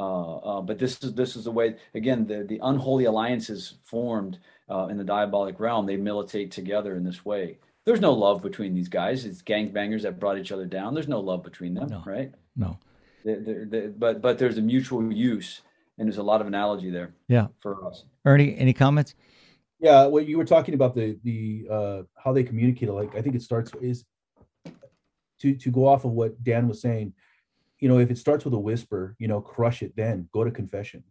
D: Uh, uh, but this is this is the way again the the unholy alliances formed uh, in the diabolic realm. They militate together in this way. There's no love between these guys. It's gangbangers that brought each other down. There's no love between them,
C: no,
D: right?
C: No.
D: They're, they're, they're, but but there's a mutual use, and there's a lot of analogy there.
C: Yeah.
D: For us,
C: Ernie, any comments?
E: Yeah, what you were talking about the the uh, how they communicate. Like I think it starts is to to go off of what Dan was saying you know, if it starts with a whisper, you know, crush it then, go to confession.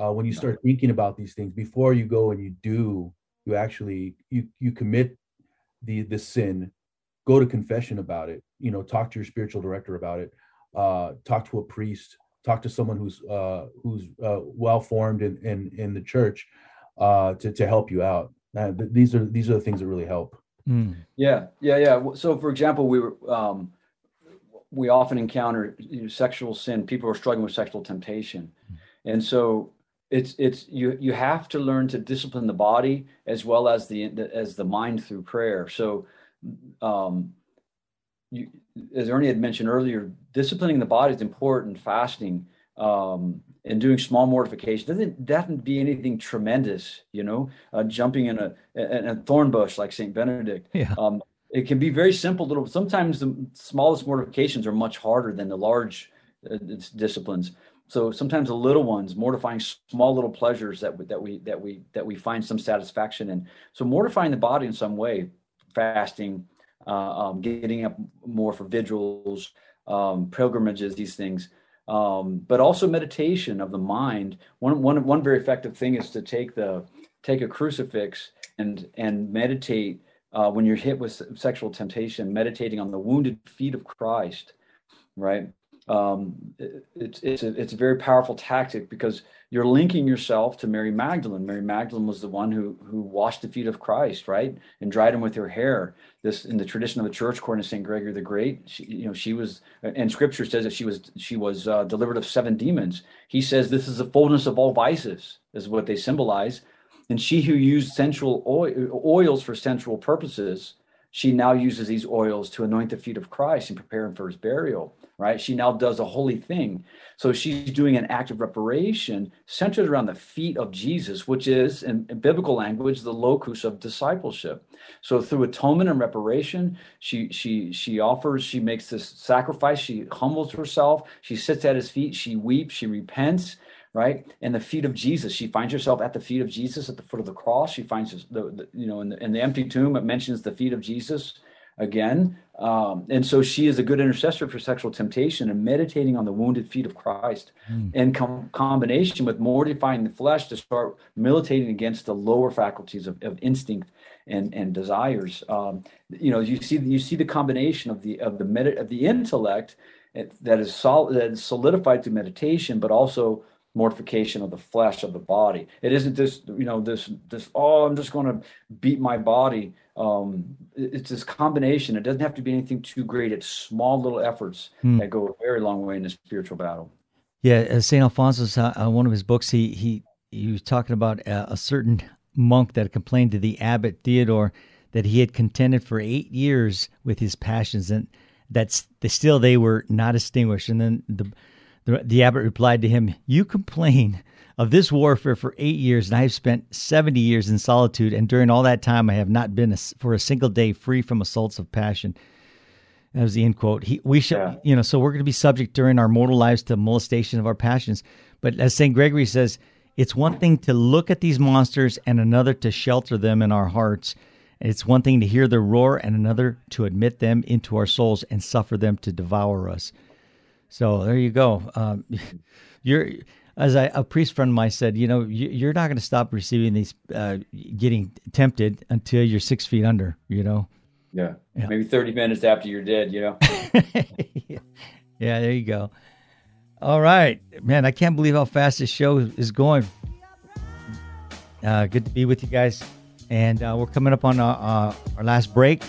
E: Uh, when you start thinking about these things before you go and you do, you actually you you commit the the sin, go to confession about it. You know, talk to your spiritual director about it. Uh, talk to a priest. Talk to someone who's uh, who's uh, well formed in, in in the church uh, to to help you out. Uh, these are these are the things that really help.
D: Mm. Yeah, yeah, yeah. So, for example, we were um, we often encounter you know, sexual sin. People are struggling with sexual temptation, and so it's it's you you have to learn to discipline the body as well as the as the mind through prayer. So, um, you, as Ernie had mentioned earlier, disciplining the body is important. Fasting um, and doing small mortification doesn't doesn't be anything tremendous, you know. Uh, jumping in a in a thorn bush like Saint Benedict.
C: Yeah.
D: Um, it can be very simple little sometimes the smallest mortifications are much harder than the large uh, disciplines so sometimes the little ones mortifying small little pleasures that we, that we that we that we find some satisfaction in so mortifying the body in some way fasting uh, um, getting up more for vigils, um, pilgrimages, these things. Um, but also meditation of the mind. One, one, one very effective thing is to take the take a crucifix and and meditate uh, when you're hit with sexual temptation, meditating on the wounded feet of Christ, right? Um, it, it's it's a, it's a very powerful tactic because you're linking yourself to Mary Magdalene. Mary Magdalene was the one who who washed the feet of Christ, right, and dried them with her hair. This in the tradition of the church, according to Saint Gregory the Great, she, you know, she was, and Scripture says that she was she was uh, delivered of seven demons. He says this is the fullness of all vices, is what they symbolize. And she who used sensual oil, oils for sensual purposes, she now uses these oils to anoint the feet of Christ and prepare him for his burial right? She now does a holy thing. So she's doing an act of reparation centered around the feet of Jesus, which is, in, in, biblical language, the locus of discipleship. So through atonement and reparation, she she she offers, she makes this sacrifice, she humbles herself, she sits at his feet, she weeps, she repents, right? And the feet of Jesus, she finds herself at the feet of Jesus at the foot of the cross. She finds the, the you know in the, in the empty tomb, it mentions the feet of Jesus again. Um, and so she is a good intercessor for sexual temptation and meditating on the wounded feet of Christ mm. in com- combination with mortifying the flesh to start militating against the lower faculties of, of instinct and, and desires. Um, you know, you see, you see the combination of the, of the, med- of the intellect that is solid, that is solidified through meditation, but also mortification of the flesh of the body. It isn't this, you know, this, this, oh, I'm just going to beat my body. Um, it's this combination. It doesn't have to be anything too great. It's small little efforts hmm. that go a very long way in the spiritual battle.
C: Yeah. Uh, St. Alphonsus, uh, one of his books, he, he, he was talking about uh, a certain monk that complained to the abbot Theodore that he had contended for eight years with his passions and that's the, still they were not extinguished. And then the, the, the abbot replied to him, You complain of this warfare for eight years, and I have spent 70 years in solitude, and during all that time I have not been a, for a single day free from assaults of passion. That was the end quote. He, we should, yeah. you know, so we're going to be subject during our mortal lives to molestation of our passions. But as St. Gregory says, it's one thing to look at these monsters and another to shelter them in our hearts. It's one thing to hear their roar and another to admit them into our souls and suffer them to devour us. So there you go. Um, you're as I, a priest friend of mine said, you know, you, are not going to stop receiving these, uh, getting tempted until you're six feet under. You know.
D: Yeah. yeah. Maybe thirty minutes after you're dead. You know.
C: yeah. There you go. All right, man. I can't believe how fast this show is going. Uh, good to be with you guys, and uh, we're coming up on our, uh, our last break.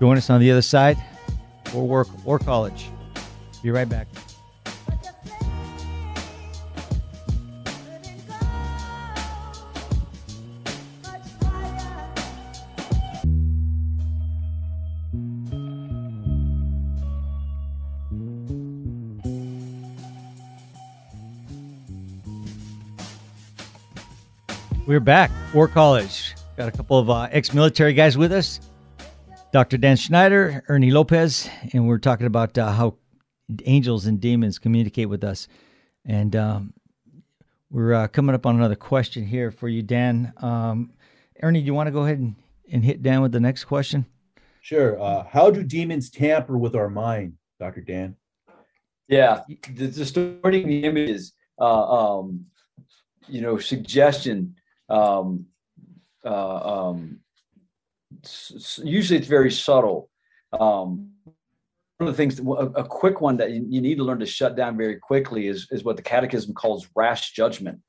C: Join us on the other side. War work, or college. Be right back. We're back. War College. Got a couple of uh, ex military guys with us Dr. Dan Schneider, Ernie Lopez, and we're talking about uh, how angels and demons communicate with us. And um, we're uh, coming up on another question here for you, Dan. Um, Ernie, do you want to go ahead and, and hit Dan with the next question?
E: Sure. Uh, how do demons tamper with our mind, Dr. Dan?
D: Yeah, the distorting the images, uh, um, you know, suggestion. Um, uh, um, usually, it's very subtle. Um, one of the things, a, quick one that you, need to learn to shut down very quickly is, is what the catechism calls rash judgment.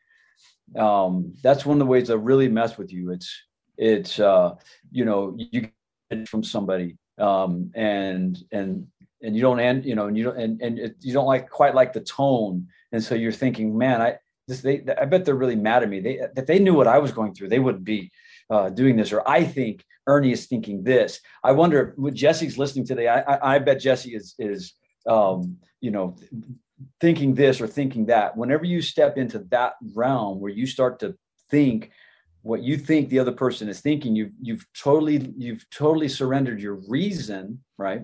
D: Um, that's one of the ways that really mess with you. It's, it's, uh, you know, you get from somebody, um, and, and, and you don't end, you know, and you don't, and, and it, you don't like quite like the tone. And so you're thinking, man, I, this, they, I bet they're really mad at me. They, if they knew what I was going through, they wouldn't be, uh, doing this, or I think Ernie is thinking this. I wonder what Jesse's listening today. I, I, I bet Jesse is is um, you know thinking this or thinking that. Whenever you step into that realm where you start to think what you think the other person is thinking, you've you've totally you've totally surrendered your reason, right?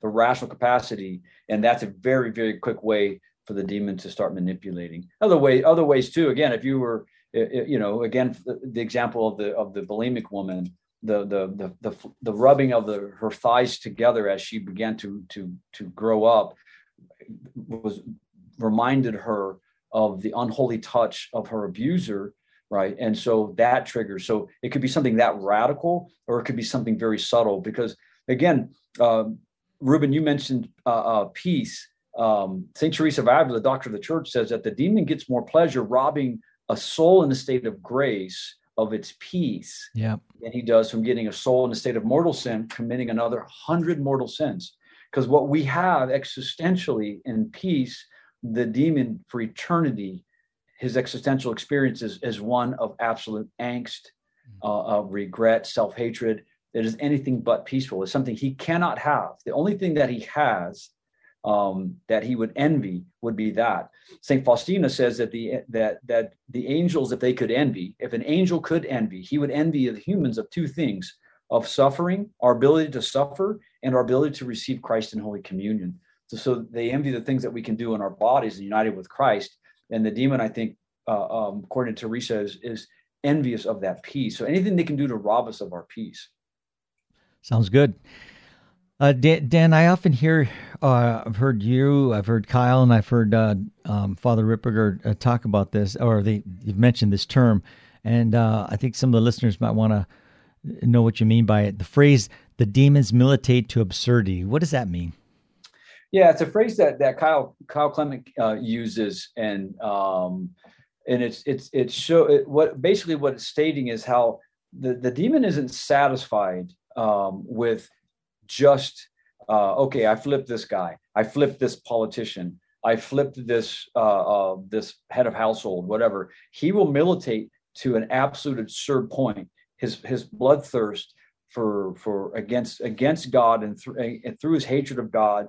D: The rational capacity, and that's a very very quick way for the demon to start manipulating. Other way, other ways too. Again, if you were you know, again, the example of the of the bulimic woman, the the the the, the rubbing of the her thighs together as she began to to to grow up was reminded her of the unholy touch of her abuser right? And so that triggers. So it could be something that radical or it could be something very subtle because again um, ruben you mentioned uh, uh, peace. Um, st teresa of avila the doctor of the church says that the demon gets more pleasure robbing a soul in a state of grace of its peace
C: yeah
D: than he does from getting a soul in a state of mortal sin committing another hundred mortal sins. Because what we have existentially in peace the demon for eternity his existential experience is, is one of absolute angst uh, of regret self-hatred. That is anything but peaceful. It's something he cannot have. The only thing that he has um, that he would envy would be that. Saint Faustina says that the that that the angels, if they could envy, if an angel could envy, he would envy the humans of two things: of suffering, our ability to suffer, and our ability to receive Christ in Holy Communion. So, so they envy the things that we can do in our bodies and united with Christ. And the demon, I think, uh, um, according to Teresa, is, is envious of that peace. So anything they can do to rob us of our peace.
C: Sounds good. Uh, Dan, Dan, I often hear, uh, I've heard you, I've heard Kyle, and I've heard uh, um, Father Ripperger uh, talk about this, or they, you've mentioned this term, and uh, I think some of the listeners might want to know what you mean by it. The phrase "the demons militate to absurdity." What does that mean?
D: Yeah, it's a phrase that that Kyle Kyle Clement uh, uses, and um, and it's it's it's show it, what basically what it's stating is how the the demon isn't satisfied um, with just uh, okay, I flipped this guy, I flipped this politician, I flipped this uh, uh, this head of household, whatever. He will militate to an absolute absurd point. His his bloodthirst for for against against God and, th- and through his hatred of God,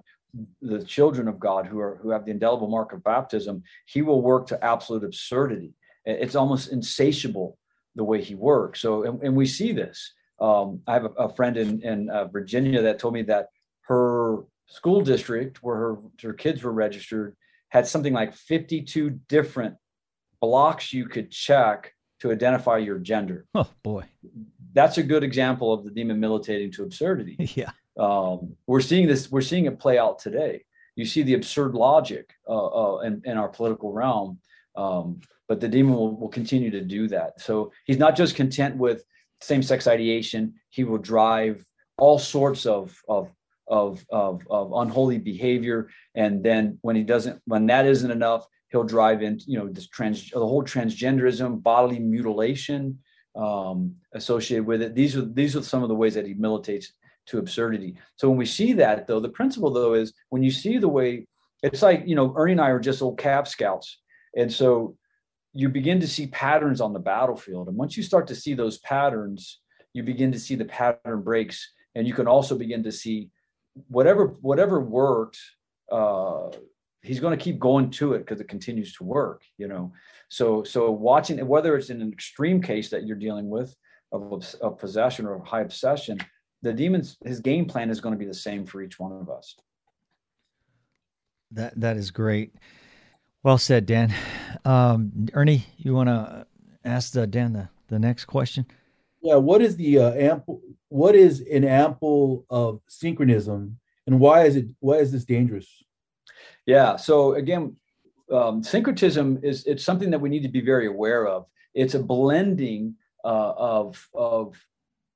D: the children of God who are who have the indelible mark of baptism, he will work to absolute absurdity. It's almost insatiable the way he works. So, and, and we see this. Um, I have a, a, friend in, in uh, Virginia that told me that her school district, where her, her kids were registered, had something like 52 different blocks you could check to identify your gender.
C: Oh boy,
D: that's a good example of the demon militating to absurdity.
C: Yeah,
D: um, we're seeing this. We're seeing it play out today. You see the absurd logic uh, uh, in, in, our political realm, um, but the demon will, will continue to do that. So he's not just content with same-sex ideation. He will drive all sorts of of of of, of unholy behavior, and then when he doesn't, when that isn't enough, he'll drive in you know this trans the whole transgenderism, bodily mutilation um, associated with it. These are these are some of the ways that he militates to absurdity. So when we see that, though, the principle though is when you see the way it's like you know Ernie and I are just old Cav Scouts, and so you begin to see patterns on the battlefield. And once you start to see those patterns, you begin to see the pattern breaks, and you can also begin to see whatever whatever worked. Uh, he's going to keep going to it because it continues to work. You know, so so watching whether it's in an extreme case that you're dealing with of, of possession or high obsession, the demons his game plan is going to be the same for each one of us.
C: That that is great. Well said, Dan. Um, Ernie, you want to ask the, Dan the, the next question?
E: Yeah. What is the uh, ample? What is an ample of syncretism, and why is it? Why is this dangerous?
D: Yeah. So again, um, syncretism is it's something that we need to be very aware of. It's a blending uh, of of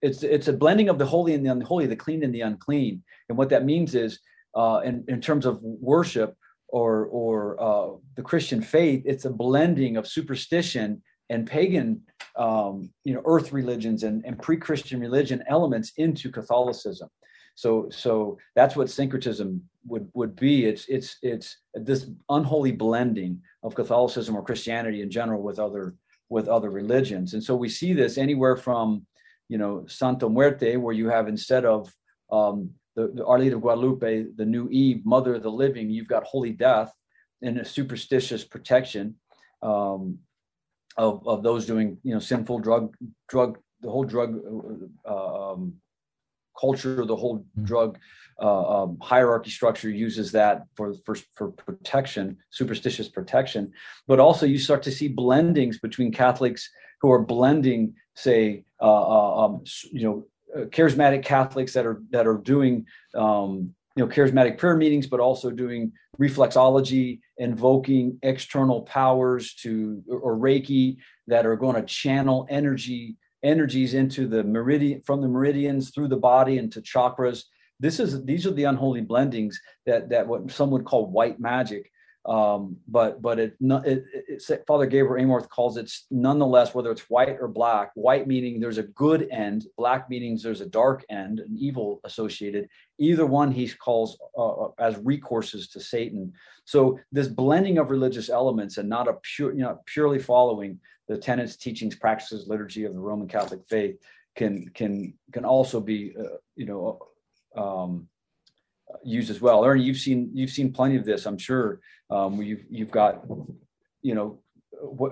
D: it's it's a blending of the holy and the unholy, the clean and the unclean. And what that means is, uh, in in terms of worship, or or uh, the Christian faith, it's a blending of superstition and pagan, um, you know, earth religions and, and pre-Christian religion elements into Catholicism. So so that's what syncretism would would be. It's it's it's this unholy blending of Catholicism or Christianity in general with other with other religions. And so we see this anywhere from, you know, Santa Muerte, where you have instead of um, the, the Our Lady of Guadalupe, the new Eve, Mother of the Living, you've got Holy Death and a superstitious protection um, of, of those doing, you know, sinful drug, drug, the whole drug uh, um, culture, the whole mm-hmm. drug uh, um, hierarchy structure uses that for, for, for protection, superstitious protection. But also you start to see blendings between Catholics who are blending say, uh, uh um, you know, charismatic Catholics that are that are doing um, you know charismatic prayer meetings, but also doing reflexology, invoking external powers to or Reiki that are going to channel energy energies into the meridian from the meridians through the body into chakras. This is these are the unholy blendings that that what some would call white magic um, but but it, it, it, Father Gabriel Amorth calls it nonetheless whether it's white or black. White meaning there's a good end, black meaning there's a dark end, an evil associated. Either one he calls uh, uh, as recourses to Satan. So this blending of religious elements and not a pure, you know, purely following the tenets, teachings, practices, liturgy of the Roman Catholic faith can can can also be uh, you know um, used as well. Ernie, you've seen you've seen plenty of this, I'm sure. Um, you've you've got you know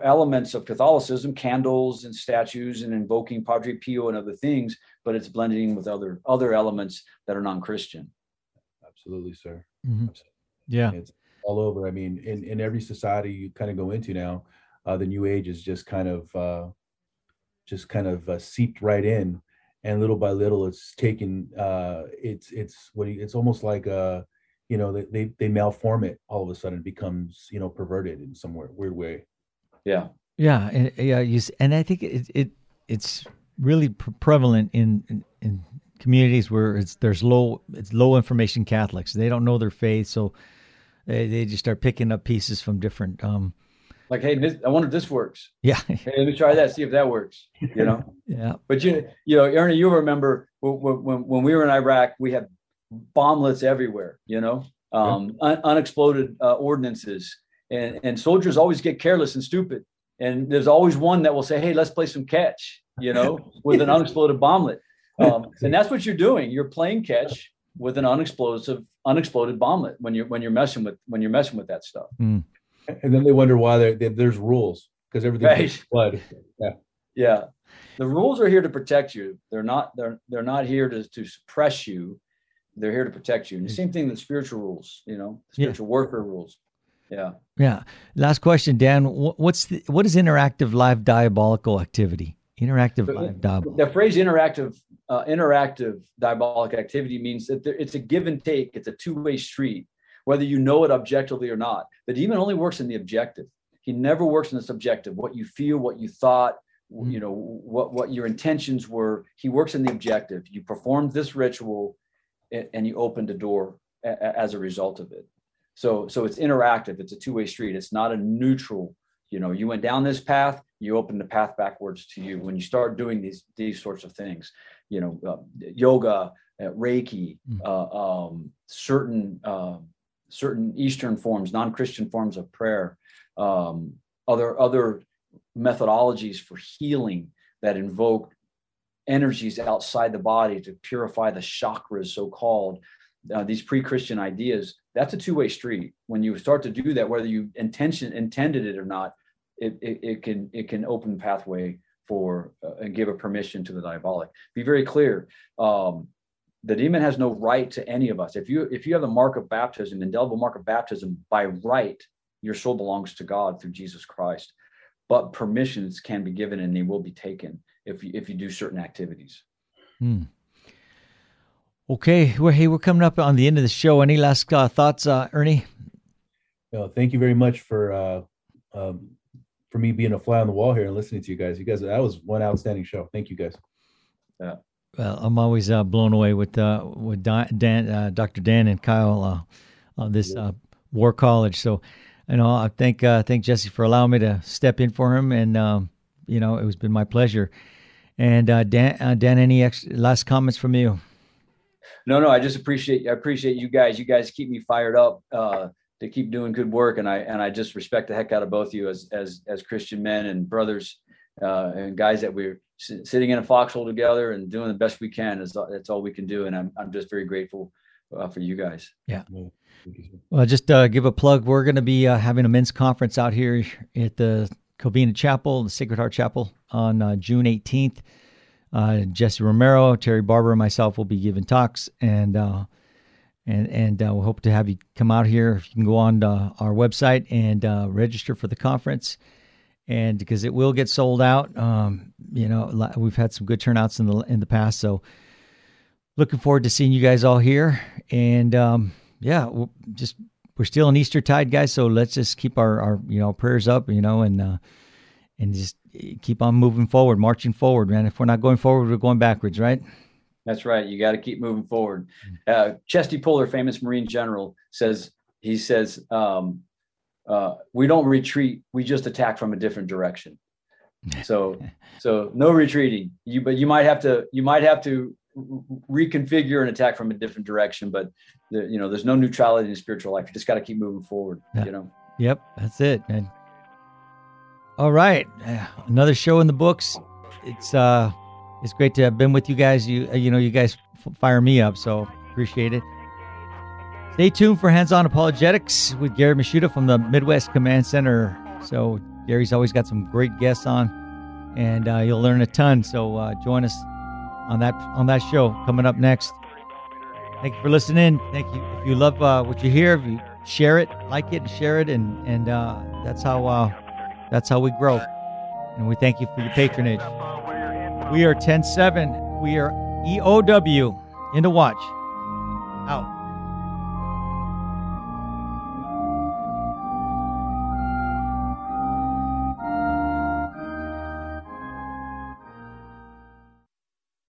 D: elements of Catholicism, candles and statues, and invoking Padre Pio and other things, but it's blending with other other elements that are non-Christian.
E: Absolutely, sir.
C: Mm-hmm. Absolutely. Yeah,
E: it's all over. I mean, in in every society you kind of go into now, uh, the New Age is just kind of uh, just kind of uh, seeped right in and little by little it's taken uh it's it's what it's almost like uh you know they, they they malform it all of a sudden it becomes you know perverted in some weird way
D: yeah
C: yeah and yeah you and i think it, it it's really prevalent in, in, in communities where it's there's low it's low information catholics they don't know their faith so they, they just start picking up pieces from different um
D: like, hey, this, I wonder if this works.
C: Yeah.
D: hey, let me try that, see if that works. You know.
C: yeah.
D: But you, you know, Ernie, you remember when, when, when we were in Iraq, we had bomblets everywhere. You know, um, yeah. un- unexploded uh, ordinances, and and soldiers always get careless and stupid. And there's always one that will say, "Hey, let's play some catch," you know, with an unexploded bomblet. Um, and that's what you're doing. You're playing catch with an unexplosive, unexploded bomblet when you're when you're messing with when you're messing with that stuff.
C: Mm
E: and then they wonder why they, there's rules because everything's right. blood. Yeah.
D: Yeah. The rules are here to protect you. They're not they're they're not here to, to suppress you. They're here to protect you. And the same thing with spiritual rules, you know, spiritual yeah. worker rules. Yeah.
C: Yeah. Last question, Dan. What's the, what is interactive live diabolical activity? Interactive live diabolical.
D: The phrase interactive uh, interactive diabolic activity means that there, it's a give and take. It's a two way street whether you know it objectively or not. The demon only works in the objective. He never works in the subjective, what you feel, what you thought, mm-hmm. You know, what, what your intentions were. He works in the objective. You performed this ritual and you opened a door as a result of it. So, so it's interactive. It's a two-way street. It's not a neutral. You know, you went down this path. You open the path backwards to you. When you start doing these these sorts of things, you know, uh, yoga, uh, Reiki, mm. uh, um, certain um, certain Eastern forms, non-Christian forms of prayer, um, other other methodologies for healing that invoke energies outside the body to purify the chakras, so called. Uh, these pre-Christian ideas. That's a two-way street. When you start to do that, whether you intention intended it or not, it, it, it can it can open pathway for uh, and give a permission to the diabolic. Be very clear. Um, the demon has no right to any of us. If you if you have the mark of baptism, indelible mark of baptism, by right, your soul belongs to God through Jesus Christ. But permissions can be given and they will be taken if you if you do certain activities.
C: Hmm. Okay, well, hey, we're coming up on the end of the show. Any last uh, thoughts, uh, Ernie?
E: No, thank you very much for uh, um, for me being a fly on the wall here and listening to you guys. You guys, that was one outstanding show. Thank you guys.
D: Yeah.
C: Well, I'm always uh, blown away with uh, with Dan, uh, Dr. Dan and Kyle uh, on this uh, War College. So, you know, I thank uh, thank Jesse for allowing me to step in for him, and um, you know, it was been my pleasure. And Dan, Dan, any ex- last comments from you?
D: No, no, I just appreciate I appreciate you guys. You guys keep me fired up to keep doing good work, and I and I just respect the heck out of both of you as as as Christian men and brothers and guys that we're sitting in a foxhole together and doing the best we can is that's all we can do. And I'm I'm just very grateful uh, for you guys.
C: Yeah. Well, just uh, give a plug. We're going to be uh, having a men's conference out here at the Covina Chapel, the Sacred Heart Chapel, on uh, June 18th. Uh, Jesse Romero, Terry Barber, and myself will be giving talks, and uh, and and we hope to have you come out here. If you can go on our website and register for the conference and because it will get sold out. Um, you know, we've had some good turnouts in the in the past, so looking forward to seeing you guys all here. And um, yeah, we'll just we're still in Easter tide, guys. So let's just keep our, our you know prayers up, you know, and uh, and just keep on moving forward, marching forward, man. If we're not going forward, we're going backwards, right?
D: That's right. You got to keep moving forward. Uh, Chesty Puller, famous Marine general, says he says um, uh, we don't retreat; we just attack from a different direction. So, so no retreating. You, but you might have to. You might have to reconfigure and attack from a different direction. But the, you know, there's no neutrality in spiritual life. You just got to keep moving forward.
C: Yeah.
D: You know.
C: Yep, that's it. All right, another show in the books. It's uh, it's great to have been with you guys. You uh, you know, you guys fire me up, so appreciate it. Stay tuned for Hands On Apologetics with Gary Michuta from the Midwest Command Center. So Gary's always got some great guests on, and uh, you'll learn a ton. So uh, join us on that on that show coming up next. Thank you for listening. Thank you. If you love uh, what you hear, if you share it, like it, and share it, and and uh, that's how uh, that's how we grow. And we thank you for your patronage. We are 10-7. We are EOW in the watch. Out.